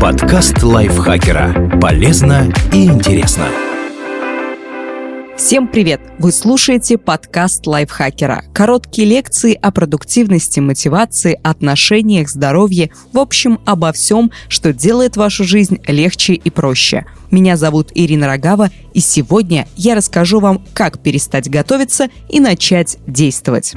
Подкаст лайфхакера. Полезно и интересно. Всем привет! Вы слушаете подкаст лайфхакера. Короткие лекции о продуктивности, мотивации, отношениях, здоровье, в общем, обо всем, что делает вашу жизнь легче и проще. Меня зовут Ирина Рогава, и сегодня я расскажу вам, как перестать готовиться и начать действовать.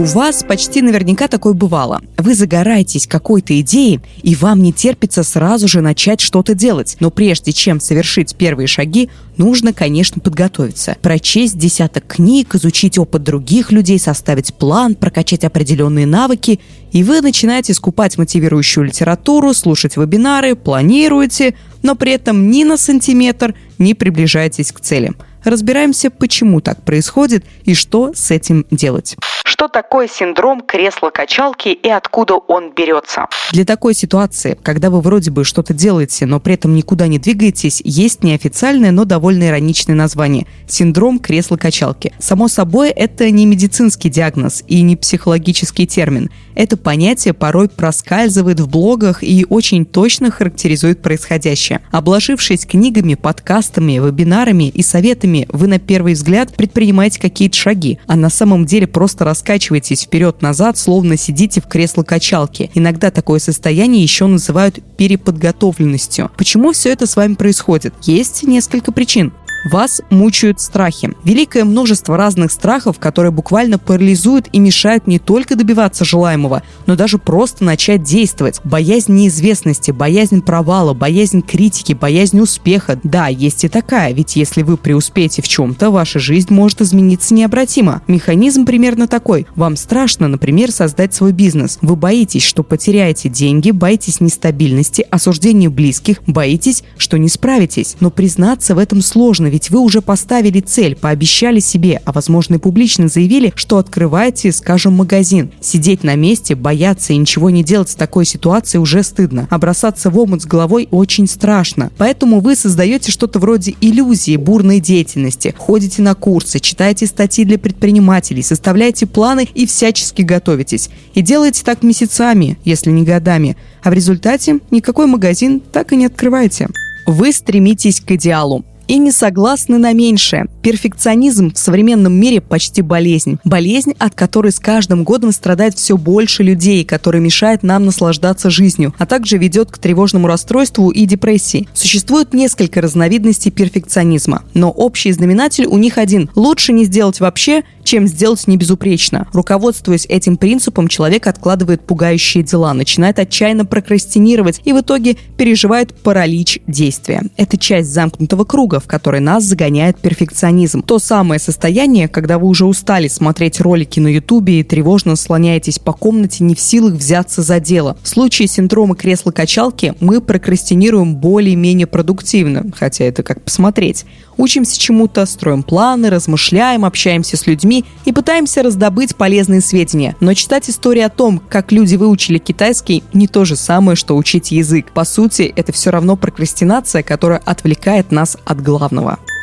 У вас почти наверняка такое бывало. Вы загораетесь какой-то идеей, и вам не терпится сразу же начать что-то делать. Но прежде чем совершить первые шаги, нужно, конечно, подготовиться. Прочесть десяток книг, изучить опыт других людей, составить план, прокачать определенные навыки, и вы начинаете скупать мотивирующую литературу, слушать вебинары, планируете, но при этом ни на сантиметр не приближаетесь к целям. Разбираемся, почему так происходит и что с этим делать. Что такое синдром кресла-качалки и откуда он берется? Для такой ситуации, когда вы вроде бы что-то делаете, но при этом никуда не двигаетесь, есть неофициальное, но довольно ироничное название – синдром кресла-качалки. Само собой, это не медицинский диагноз и не психологический термин. Это понятие порой проскальзывает в блогах и очень точно характеризует происходящее. Обложившись книгами, подкастами, вебинарами и советами, вы на первый взгляд предпринимаете какие-то шаги, а на самом деле просто раскачиваетесь вперед-назад, словно сидите в кресло-качалке. Иногда такое состояние еще называют переподготовленностью. Почему все это с вами происходит? Есть несколько причин. Вас мучают страхи. Великое множество разных страхов, которые буквально парализуют и мешают не только добиваться желаемого, но даже просто начать действовать. Боязнь неизвестности, боязнь провала, боязнь критики, боязнь успеха. Да, есть и такая, ведь если вы преуспеете в чем-то, ваша жизнь может измениться необратимо. Механизм примерно такой. Вам страшно, например, создать свой бизнес. Вы боитесь, что потеряете деньги, боитесь нестабильности, осуждения близких, боитесь, что не справитесь. Но признаться в этом сложно, ведь вы уже поставили цель, пообещали себе, а возможно и публично заявили, что открываете, скажем, магазин. Сидеть на месте, бояться и ничего не делать в такой ситуации уже стыдно. А бросаться в омут с головой очень страшно. Поэтому вы создаете что-то вроде иллюзии бурной деятельности, ходите на курсы, читаете статьи для предпринимателей, составляете планы и всячески готовитесь. И делаете так месяцами, если не годами. А в результате никакой магазин так и не открываете. Вы стремитесь к идеалу и не согласны на меньшее. Перфекционизм в современном мире почти болезнь. Болезнь, от которой с каждым годом страдает все больше людей, которая мешает нам наслаждаться жизнью, а также ведет к тревожному расстройству и депрессии. Существует несколько разновидностей перфекционизма, но общий знаменатель у них один. Лучше не сделать вообще, чем сделать не безупречно. Руководствуясь этим принципом, человек откладывает пугающие дела, начинает отчаянно прокрастинировать и в итоге переживает паралич действия. Это часть замкнутого круга, в который нас загоняет перфекционизм. То самое состояние, когда вы уже устали смотреть ролики на ютубе и тревожно слоняетесь по комнате, не в силах взяться за дело. В случае синдрома кресла-качалки мы прокрастинируем более-менее продуктивно, хотя это как посмотреть. Учимся чему-то, строим планы, размышляем, общаемся с людьми и пытаемся раздобыть полезные сведения. Но читать истории о том, как люди выучили китайский, не то же самое, что учить язык. По сути, это все равно прокрастинация, которая отвлекает нас от главного.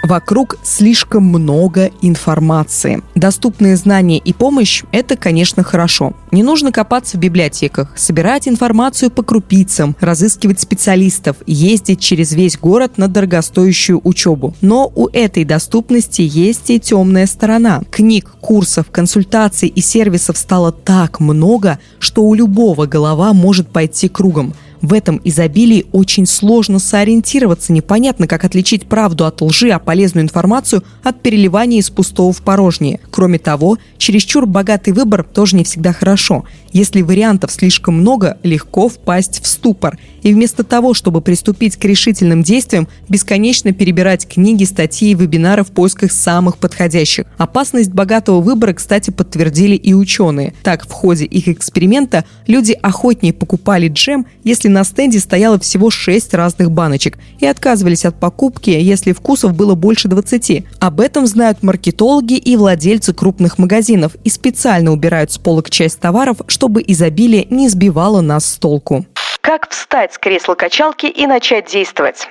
Вокруг слишком много информации. Доступные знания и помощь – это, конечно, хорошо. Не нужно копаться в библиотеках, собирать информацию по крупицам, разыскивать специалистов, ездить через весь город на дорогостоящую учебу. Но у этой доступности есть и темная сторона. Книг, курсов, консультаций и сервисов стало так много, что у любого голова может пойти кругом – в этом изобилии очень сложно сориентироваться, непонятно, как отличить правду от лжи, а полезную информацию от переливания из пустого в порожнее. Кроме того, чересчур богатый выбор тоже не всегда хорошо. Если вариантов слишком много, легко впасть в ступор. И вместо того, чтобы приступить к решительным действиям, бесконечно перебирать книги, статьи и вебинары в поисках самых подходящих. Опасность богатого выбора, кстати, подтвердили и ученые. Так, в ходе их эксперимента люди охотнее покупали джем, если на стенде стояло всего 6 разных баночек, и отказывались от покупки, если вкусов было больше 20. Об этом знают маркетологи и владельцы крупных магазинов и специально убирают с полок часть товаров, чтобы изобилие не сбивало нас с толку. Как встать с кресла-качалки и начать действовать?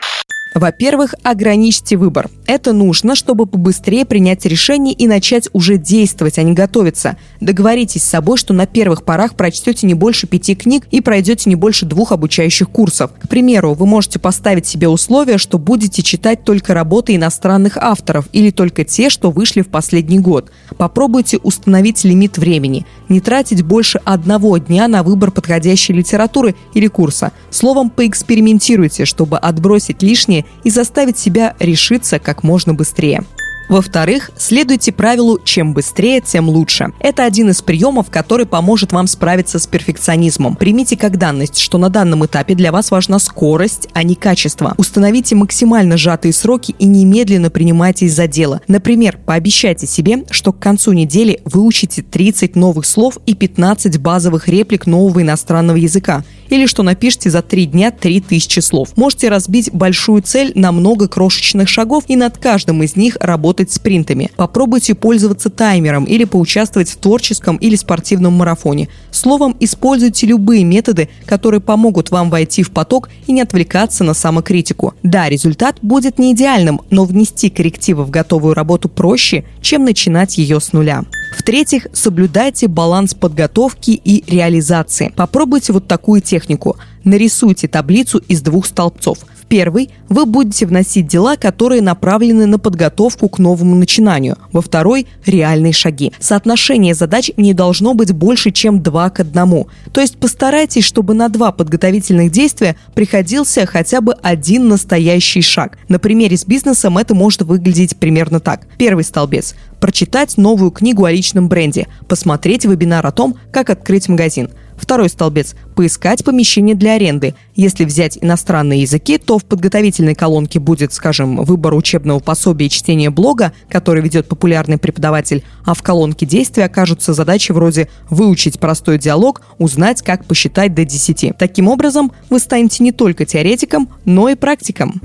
Во-первых, ограничьте выбор. Это нужно, чтобы побыстрее принять решение и начать уже действовать, а не готовиться. Договоритесь с собой, что на первых порах прочтете не больше пяти книг и пройдете не больше двух обучающих курсов. К примеру, вы можете поставить себе условие, что будете читать только работы иностранных авторов или только те, что вышли в последний год. Попробуйте установить лимит времени. Не тратить больше одного дня на выбор подходящей литературы или курса. Словом, поэкспериментируйте, чтобы отбросить лишнее и заставить себя решиться как можно быстрее. Во-вторых, следуйте правилу «чем быстрее, тем лучше». Это один из приемов, который поможет вам справиться с перфекционизмом. Примите как данность, что на данном этапе для вас важна скорость, а не качество. Установите максимально сжатые сроки и немедленно принимайтесь за дело. Например, пообещайте себе, что к концу недели выучите 30 новых слов и 15 базовых реплик нового иностранного языка или что напишите за три дня 3000 слов. Можете разбить большую цель на много крошечных шагов и над каждым из них работать спринтами. Попробуйте пользоваться таймером или поучаствовать в творческом или спортивном марафоне. Словом, используйте любые методы, которые помогут вам войти в поток и не отвлекаться на самокритику. Да, результат будет не идеальным, но внести коррективы в готовую работу проще, чем начинать ее с нуля. В-третьих, соблюдайте баланс подготовки и реализации. Попробуйте вот такую технику. Нарисуйте таблицу из двух столбцов – первый вы будете вносить дела, которые направлены на подготовку к новому начинанию. Во второй – реальные шаги. Соотношение задач не должно быть больше, чем 2 к 1. То есть постарайтесь, чтобы на два подготовительных действия приходился хотя бы один настоящий шаг. На примере с бизнесом это может выглядеть примерно так. Первый столбец прочитать новую книгу о личном бренде, посмотреть вебинар о том, как открыть магазин – Второй столбец – поискать помещение для аренды. Если взять иностранные языки, то в подготовительной колонке будет, скажем, выбор учебного пособия и чтение блога, который ведет популярный преподаватель, а в колонке действия окажутся задачи вроде выучить простой диалог, узнать, как посчитать до 10. Таким образом, вы станете не только теоретиком, но и практиком.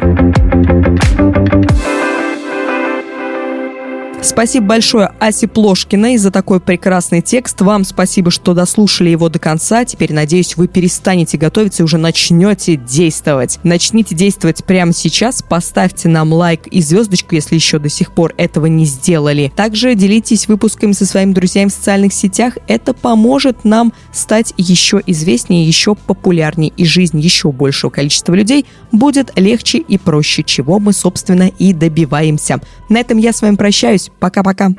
Спасибо большое Асе Плошкиной за такой прекрасный текст. Вам спасибо, что дослушали его до конца. Теперь, надеюсь, вы перестанете готовиться и уже начнете действовать. Начните действовать прямо сейчас. Поставьте нам лайк и звездочку, если еще до сих пор этого не сделали. Также делитесь выпусками со своими друзьями в социальных сетях. Это поможет нам стать еще известнее, еще популярнее, и жизнь еще большего количества людей будет легче и проще, чего мы, собственно, и добиваемся. На этом я с вами прощаюсь. Пока-пока.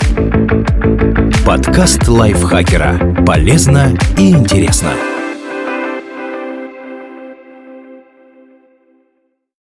Подкаст лайфхакера. Полезно и интересно.